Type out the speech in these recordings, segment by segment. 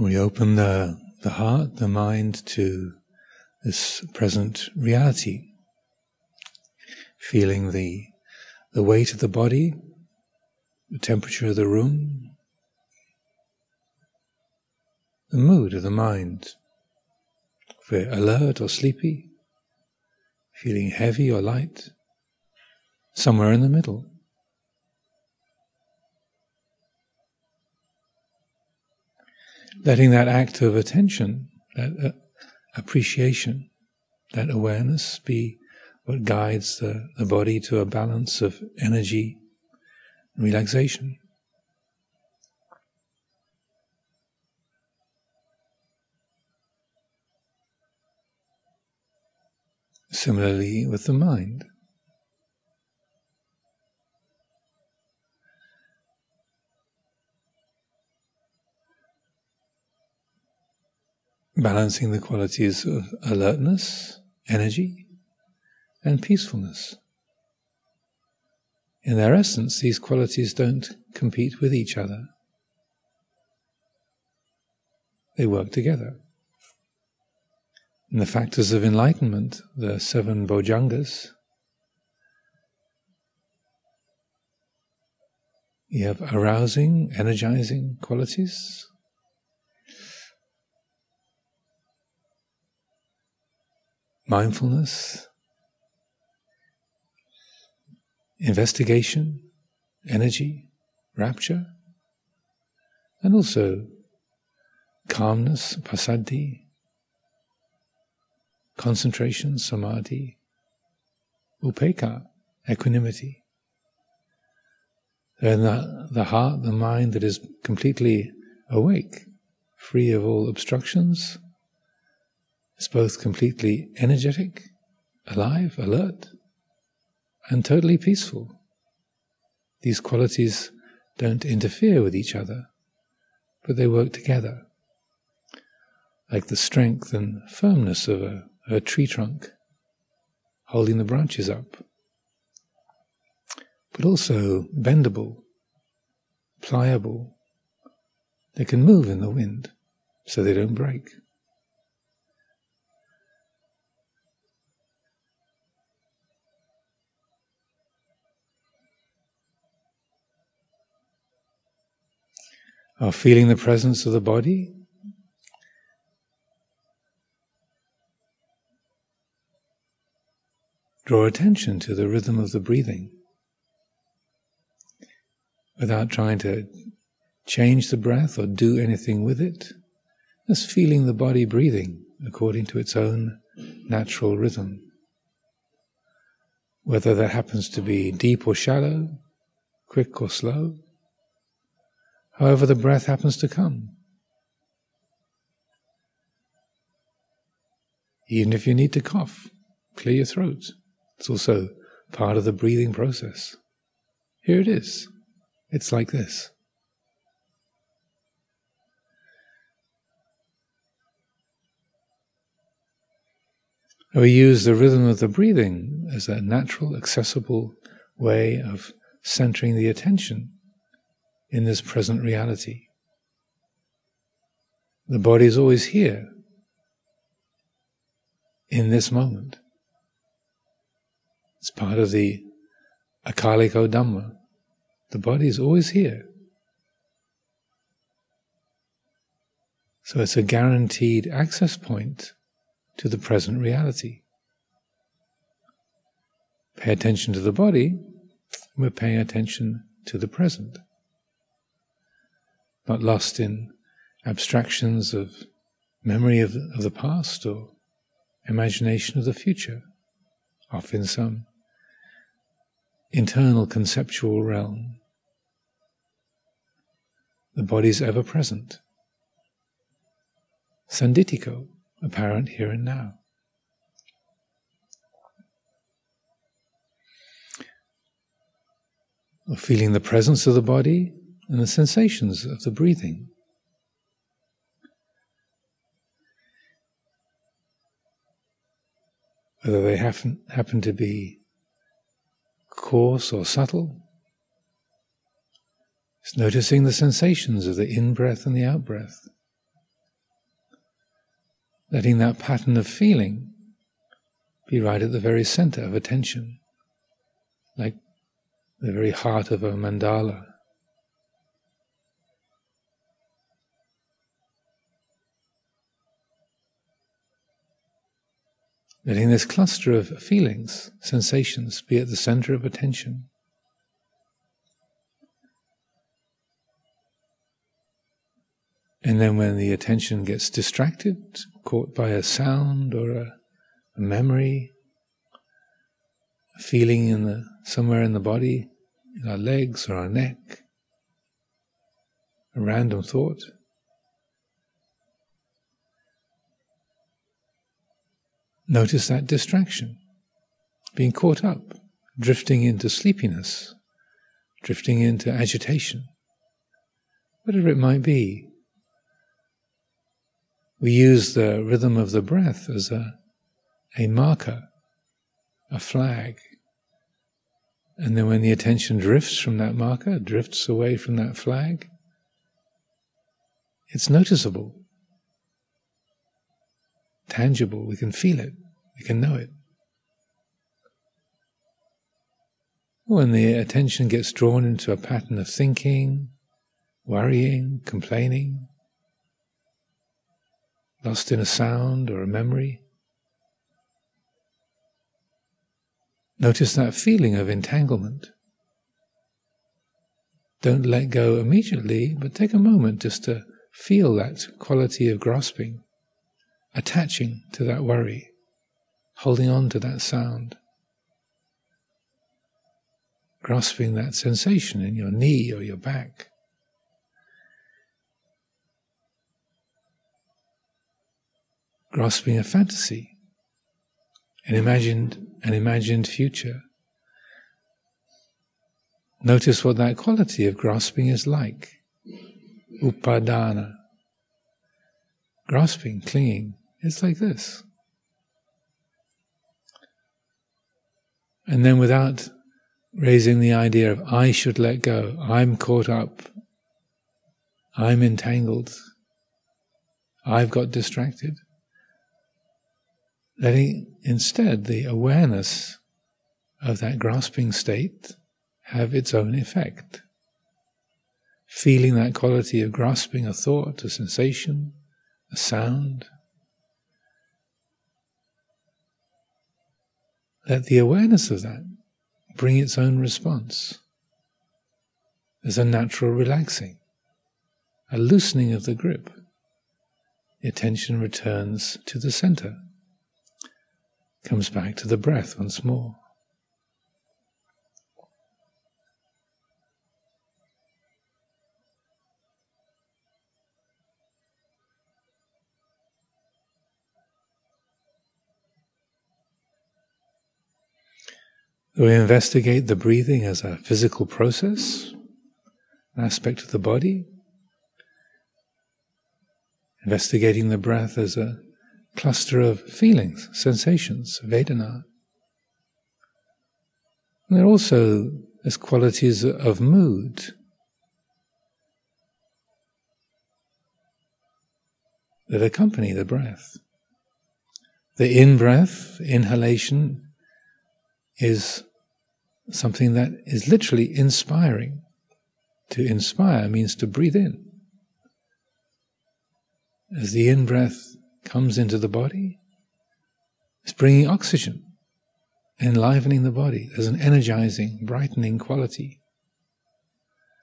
We open the, the heart, the mind to this present reality, feeling the, the weight of the body, the temperature of the room, the mood of the mind. If we're alert or sleepy, feeling heavy or light, somewhere in the middle. Letting that act of attention, that uh, appreciation, that awareness be what guides the, the body to a balance of energy and relaxation. Similarly with the mind. Balancing the qualities of alertness, energy, and peacefulness. In their essence, these qualities don't compete with each other. They work together. In the factors of enlightenment, the seven bojjhangas, you have arousing, energizing qualities. Mindfulness, investigation, energy, rapture, and also calmness, passaddhi, concentration, samadhi, upekkha, equanimity. And the, the heart, the mind that is completely awake, free of all obstructions, is both completely energetic, alive, alert, and totally peaceful. These qualities don't interfere with each other, but they work together, like the strength and firmness of a a tree trunk, holding the branches up, but also bendable, pliable. They can move in the wind so they don't break. Are feeling the presence of the body draw attention to the rhythm of the breathing without trying to change the breath or do anything with it. Just feeling the body breathing according to its own natural rhythm. Whether that happens to be deep or shallow, quick or slow, however the breath happens to come. Even if you need to cough, clear your throat. It's also part of the breathing process. Here it is. It's like this. We use the rhythm of the breathing as a natural, accessible way of centering the attention in this present reality. The body is always here in this moment. It's part of the akaliko dhamma. The body is always here. So it's a guaranteed access point to the present reality. Pay attention to the body, we're paying attention to the present. Not lost in abstractions of memory of, of the past or imagination of the future, off in some internal conceptual realm. The body is ever present. Sanditiko, apparent here and now. Feeling the presence of the body and the sensations of the breathing. Whether they happen, happen to be coarse or subtle. It's noticing the sensations of the in breath and the out breath, letting that pattern of feeling be right at the very center of attention, like the very heart of a mandala. Letting this cluster of feelings, sensations, be at the center of attention. And then when the attention gets distracted, caught by a sound or a, a memory, a feeling in the, somewhere in the body, in our legs or our neck, a random thought, notice that distraction, being caught up, drifting into sleepiness, drifting into agitation, whatever it might be. We use the rhythm of the breath as a, a marker, a flag. And then when the attention drifts from that marker, drifts away from that flag, it's noticeable, tangible, we can feel it, we can know it. When the attention gets drawn into a pattern of thinking, worrying, complaining, lost in a sound or a memory. Notice that feeling of entanglement. Don't let go immediately, but take a moment just to feel that quality of grasping, attaching to that worry, holding on to that sound, grasping that sensation in your knee or your back. grasping a fantasy, an imagined, an imagined future. Notice what that quality of grasping is like. Upadana. Grasping, clinging, it's like this. And then without raising the idea of I should let go, I'm caught up, I'm entangled, I've got distracted letting instead the awareness of that grasping state have its own effect. Feeling that quality of grasping a thought, a sensation, a sound. Let the awareness of that bring its own response. There's a natural relaxing, a loosening of the grip. The attention returns to the center comes back to the breath once more. We investigate the breathing as a physical process, an aspect of the body, investigating the breath as a cluster of feelings, sensations, Vedana. And there also as qualities of mood. That accompany the breath. The in breath, inhalation, is something that is literally inspiring. To inspire means to breathe in. As the in breath comes into the body. It's bringing oxygen, enlivening the body. There's an energizing, brightening quality.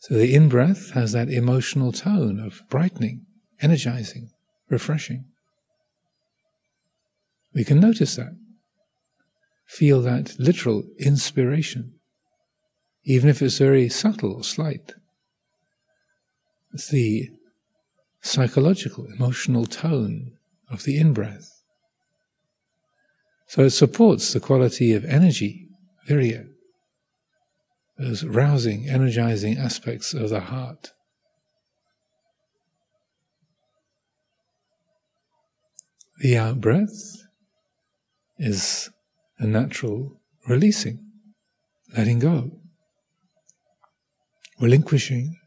So the in breath has that emotional tone of brightening, energizing, refreshing. We can notice that. Feel that literal inspiration, even if it's very subtle or slight. It's the psychological, emotional tone of the in breath. So it supports the quality of energy, virya, those rousing, energizing aspects of the heart. The out breath is a natural releasing, letting go, relinquishing,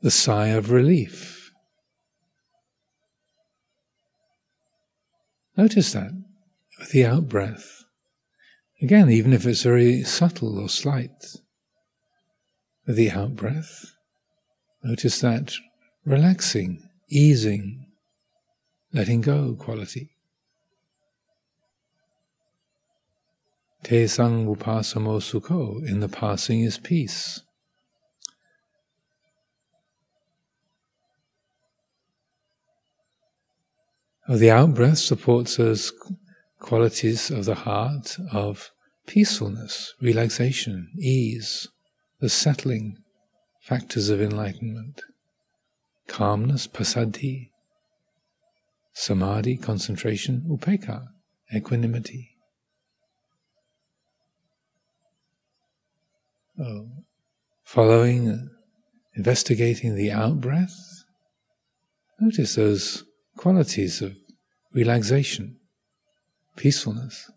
the sigh of relief. Notice that with the out breath. Again, even if it's very subtle or slight, with the out breath, notice that relaxing, easing, letting go quality. Te sang upasamo sukho, in the passing is peace. Oh, the out breath supports those qualities of the heart of peacefulness, relaxation, ease, the settling factors of enlightenment, calmness, passaddhi, samadhi, concentration, upekkha, equanimity. Oh, following, investigating the out breath, notice those qualities of relaxation, peacefulness.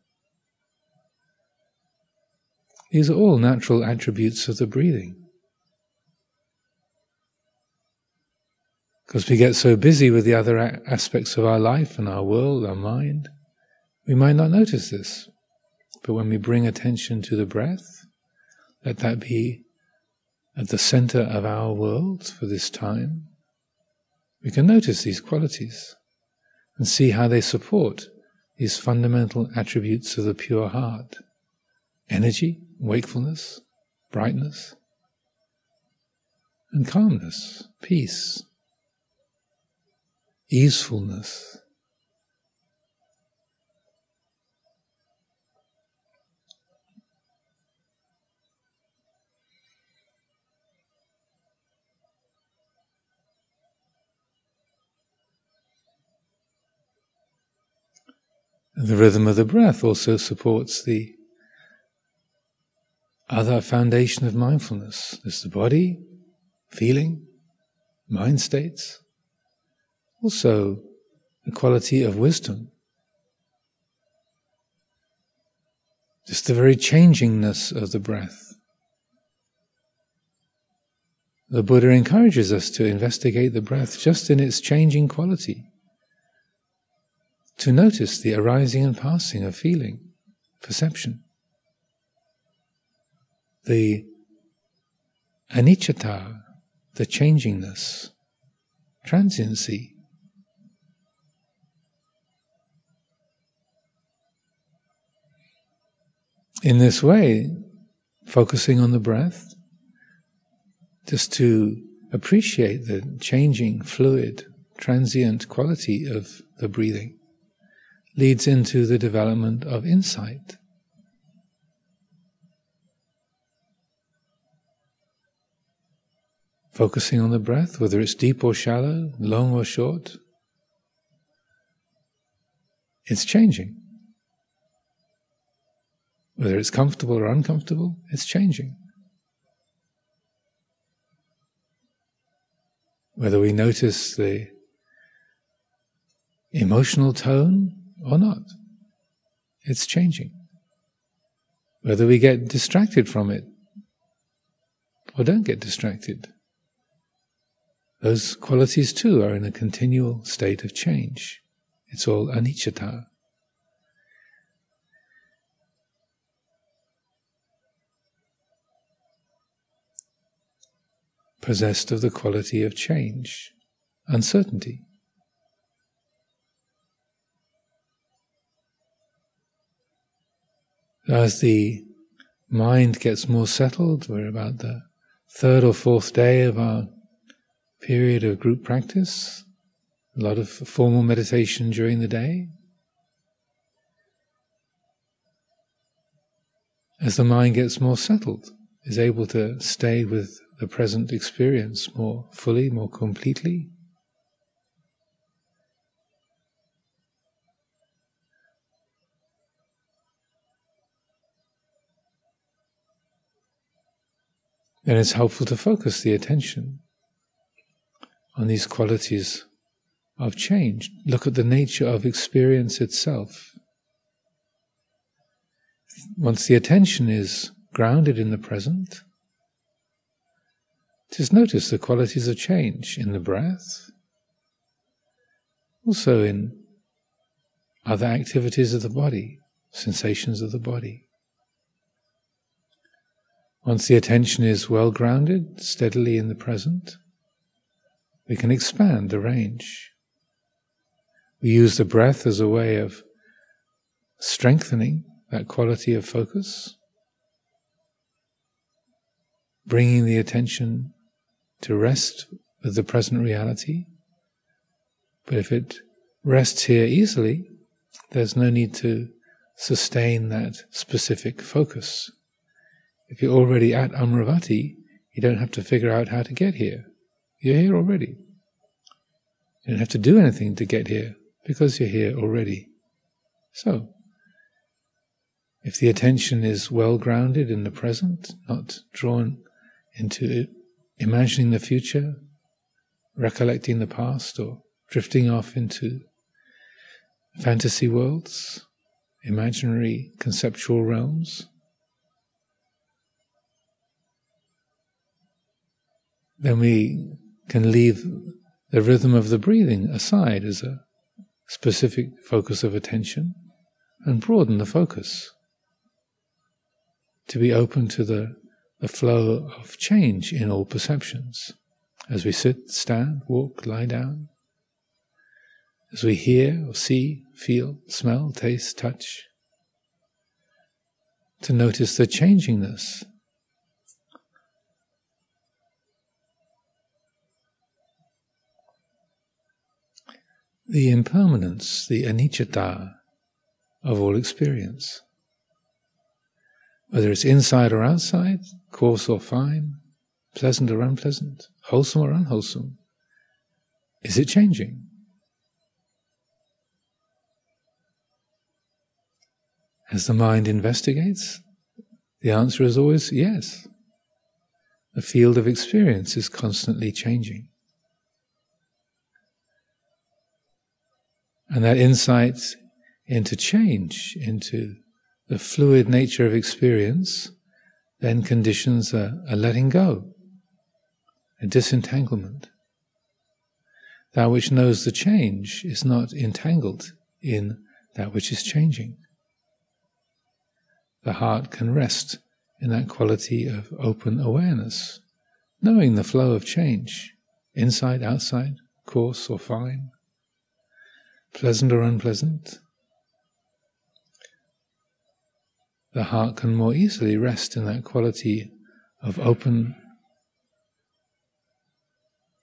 These are all natural attributes of the breathing. Because we get so busy with the other aspects of our life and our world, our mind, we might not notice this. But when we bring attention to the breath, let that be at the center of our world for this time, we can notice these qualities and see how they support these fundamental attributes of the pure heart energy, wakefulness, brightness, and calmness, peace, easefulness. The rhythm of the breath also supports the other foundation of mindfulness. There's the body, feeling, mind states, also the quality of wisdom. Just the very changingness of the breath. The Buddha encourages us to investigate the breath just in its changing quality to notice the arising and passing of feeling, perception. The anicca, the changingness, transiency. In this way, focusing on the breath, just to appreciate the changing, fluid, transient quality of the breathing leads into the development of insight. Focusing on the breath, whether it's deep or shallow, long or short, it's changing. Whether it's comfortable or uncomfortable, it's changing. Whether we notice the emotional tone or not. It's changing. Whether we get distracted from it or don't get distracted, those qualities too are in a continual state of change. It's all anicca. Possessed of the quality of change, uncertainty. As the mind gets more settled, we're about the third or fourth day of our period of group practice, a lot of formal meditation during the day. As the mind gets more settled, is able to stay with the present experience more fully, more completely, then it's helpful to focus the attention on these qualities of change. Look at the nature of experience itself. Once the attention is grounded in the present, just notice the qualities of change in the breath, also in other activities of the body, sensations of the body. Once the attention is well grounded, steadily in the present, we can expand the range. We use the breath as a way of strengthening that quality of focus, bringing the attention to rest with the present reality. But if it rests here easily, there's no need to sustain that specific focus. If you're already at Amaravati, you don't have to figure out how to get here. You're here already. You don't have to do anything to get here because you're here already. So, if the attention is well grounded in the present, not drawn into imagining the future, recollecting the past, or drifting off into fantasy worlds, imaginary conceptual realms, then we can leave the rhythm of the breathing aside as a specific focus of attention and broaden the focus to be open to the, the flow of change in all perceptions as we sit, stand, walk, lie down, as we hear or see, feel, smell, taste, touch, to notice the changingness. The impermanence, the anicca of all experience whether it's inside or outside, coarse or fine, pleasant or unpleasant, wholesome or unwholesome. Is it changing? As the mind investigates, the answer is always yes. The field of experience is constantly changing. And that insight into change, into the fluid nature of experience then conditions a, a letting go, a disentanglement. That which knows the change is not entangled in that which is changing. The heart can rest in that quality of open awareness, knowing the flow of change, inside, outside, coarse or fine, pleasant or unpleasant, the heart can more easily rest in that quality of open,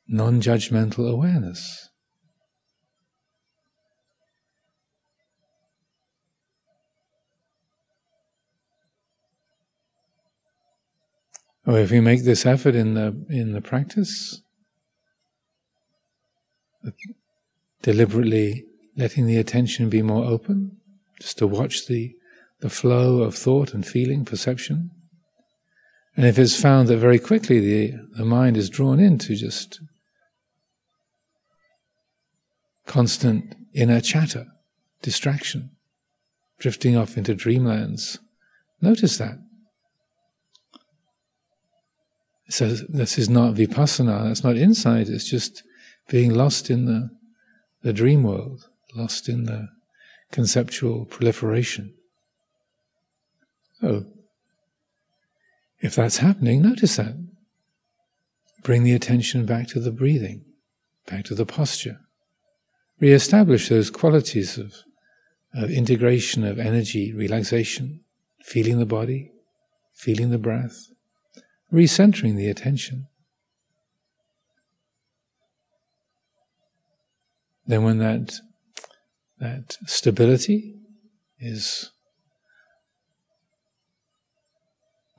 non judgmental awareness. Or if we make this effort in the in the practice, deliberately letting the attention be more open, just to watch the the flow of thought and feeling, perception. And if it's found that very quickly the, the mind is drawn into just constant inner chatter, distraction, drifting off into dreamlands, notice that. So this is not vipassana, that's not insight, it's just being lost in the, the dream world, lost in the conceptual proliferation. Oh. If that's happening, notice that. Bring the attention back to the breathing, back to the posture. Re-establish those qualities of, of integration of energy, relaxation, feeling the body, feeling the breath, recentering the attention. Then when that that stability is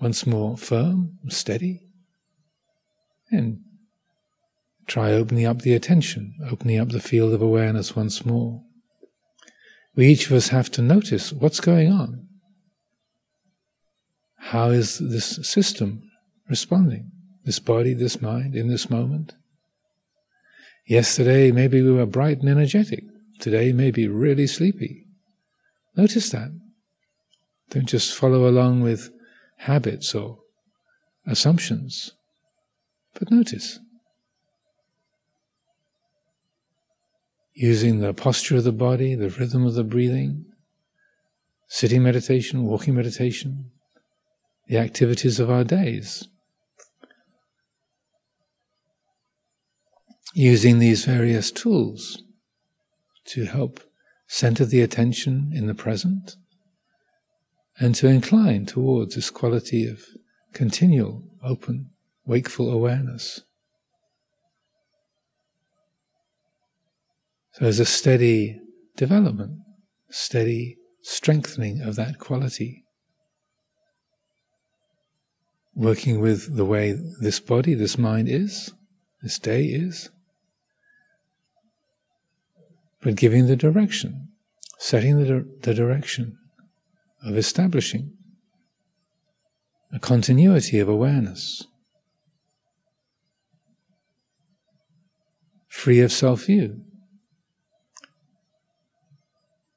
once more firm, steady, and try opening up the attention, opening up the field of awareness once more. We each of us have to notice what's going on. How is this system responding? This body, this mind, in this moment? Yesterday, maybe we were bright and energetic. Today, may be really sleepy. Notice that. Don't just follow along with habits or assumptions. But notice. using the posture of the body, the rhythm of the breathing, sitting meditation, walking meditation, the activities of our days. Using these various tools to help center the attention in the present and to incline towards this quality of continual, open, wakeful awareness. So there's a steady development, steady strengthening of that quality. Working with the way this body, this mind is, this day is, but giving the direction, setting the, the direction of establishing a continuity of awareness, free of self view,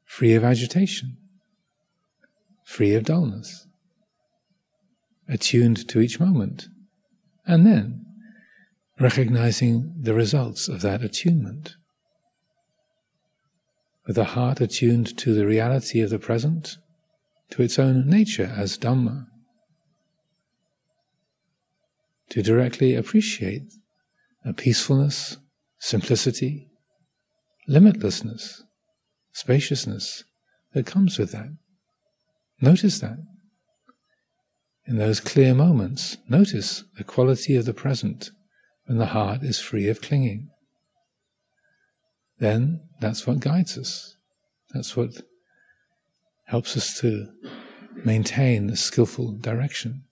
free of agitation, free of dullness, attuned to each moment, and then recognizing the results of that attunement. With a heart attuned to the reality of the present, to its own nature as Dhamma, to directly appreciate a peacefulness, simplicity, limitlessness, spaciousness that comes with that. Notice that. In those clear moments, notice the quality of the present when the heart is free of clinging. Then that's what guides us. That's what helps us to maintain a skillful direction.